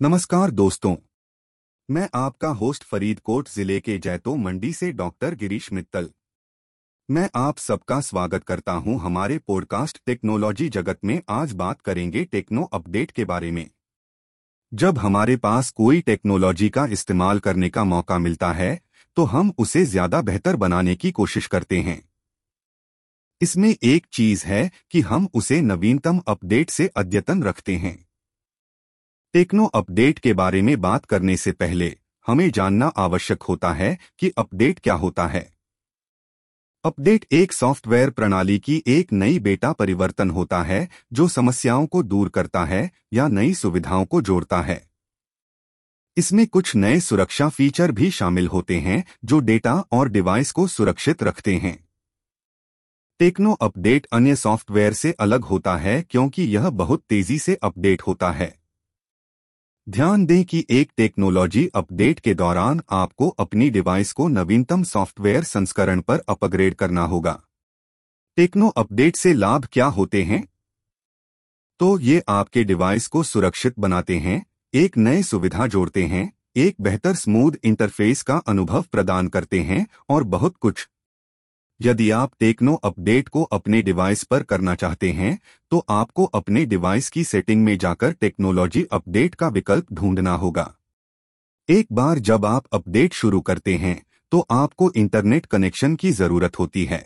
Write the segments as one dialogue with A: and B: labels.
A: नमस्कार दोस्तों। मैं आपका होस्ट फरीदकोट ज़िले के जैतो मंडी से डॉक्टर गिरीश मित्तल। मैं आप सबका स्वागत करता हूँ हमारे पॉडकास्ट टेक्नोलॉजी जगत में आज बात करेंगे टेक्नो अपडेट के बारे में। जब हमारे पास कोई टेक्नोलॉजी का इस्तेमाल करने का मौका मिलता है तो हम उसे ज़्यादा बेहतर बनाने की कोशिश करते हैं। इसमें एक चीज़ है कि हम उसे नवीनतम अपडेट से अद्यतन रखते हैं। टेक्नो अपडेट के बारे में बात करने से पहले हमें जानना आवश्यक होता है कि अपडेट क्या होता है। अपडेट एक सॉफ्टवेयर प्रणाली की एक नई बेटा परिवर्तन होता है, जो समस्याओं को दूर करता है या नई सुविधाओं को जोड़ता है। इसमें कुछ नए सुरक्षा फीचर भी शामिल होते हैं, जो डेटा और डिवाइस को सुरक्षित रखते हैं। टेक्नो अपडेट अन्य सॉफ्टवेयर से अलग होता है, क्योंकि यह बहुत तेज़ी से अपडेट होता है। ध्यान दें कि एक टेक्नोलॉजी अपडेट के दौरान आपको अपनी डिवाइस को नवीनतम सॉफ्टवेयर संस्करण पर अपग्रेड करना होगा। टेक्नो अपडेट से लाभ क्या होते हैं? तो ये आपके डिवाइस को सुरक्षित बनाते हैं, एक नए सुविधा जोड़ते हैं, एक बेहतर स्मूथ इंटरफेस का अनुभव प्रदान करते हैं और बहुत कुछ। यदि आप टेक्नो अपडेट को अपने डिवाइस पर करना चाहते हैं तो आपको अपने डिवाइस की सेटिंग में जाकर टेक्नोलॉजी अपडेट का विकल्प ढूंढना होगा। एक बार जब आप अपडेट शुरू करते हैं तो आपको इंटरनेट कनेक्शन की ज़रूरत होती है।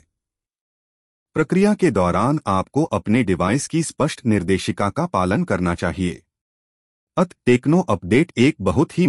A: प्रक्रिया के दौरान आपको अपने डिवाइस की स्पष्ट निर्देशिका का पालन करना चाहिए। अत टेक्नो अपडेट एक बहुत ही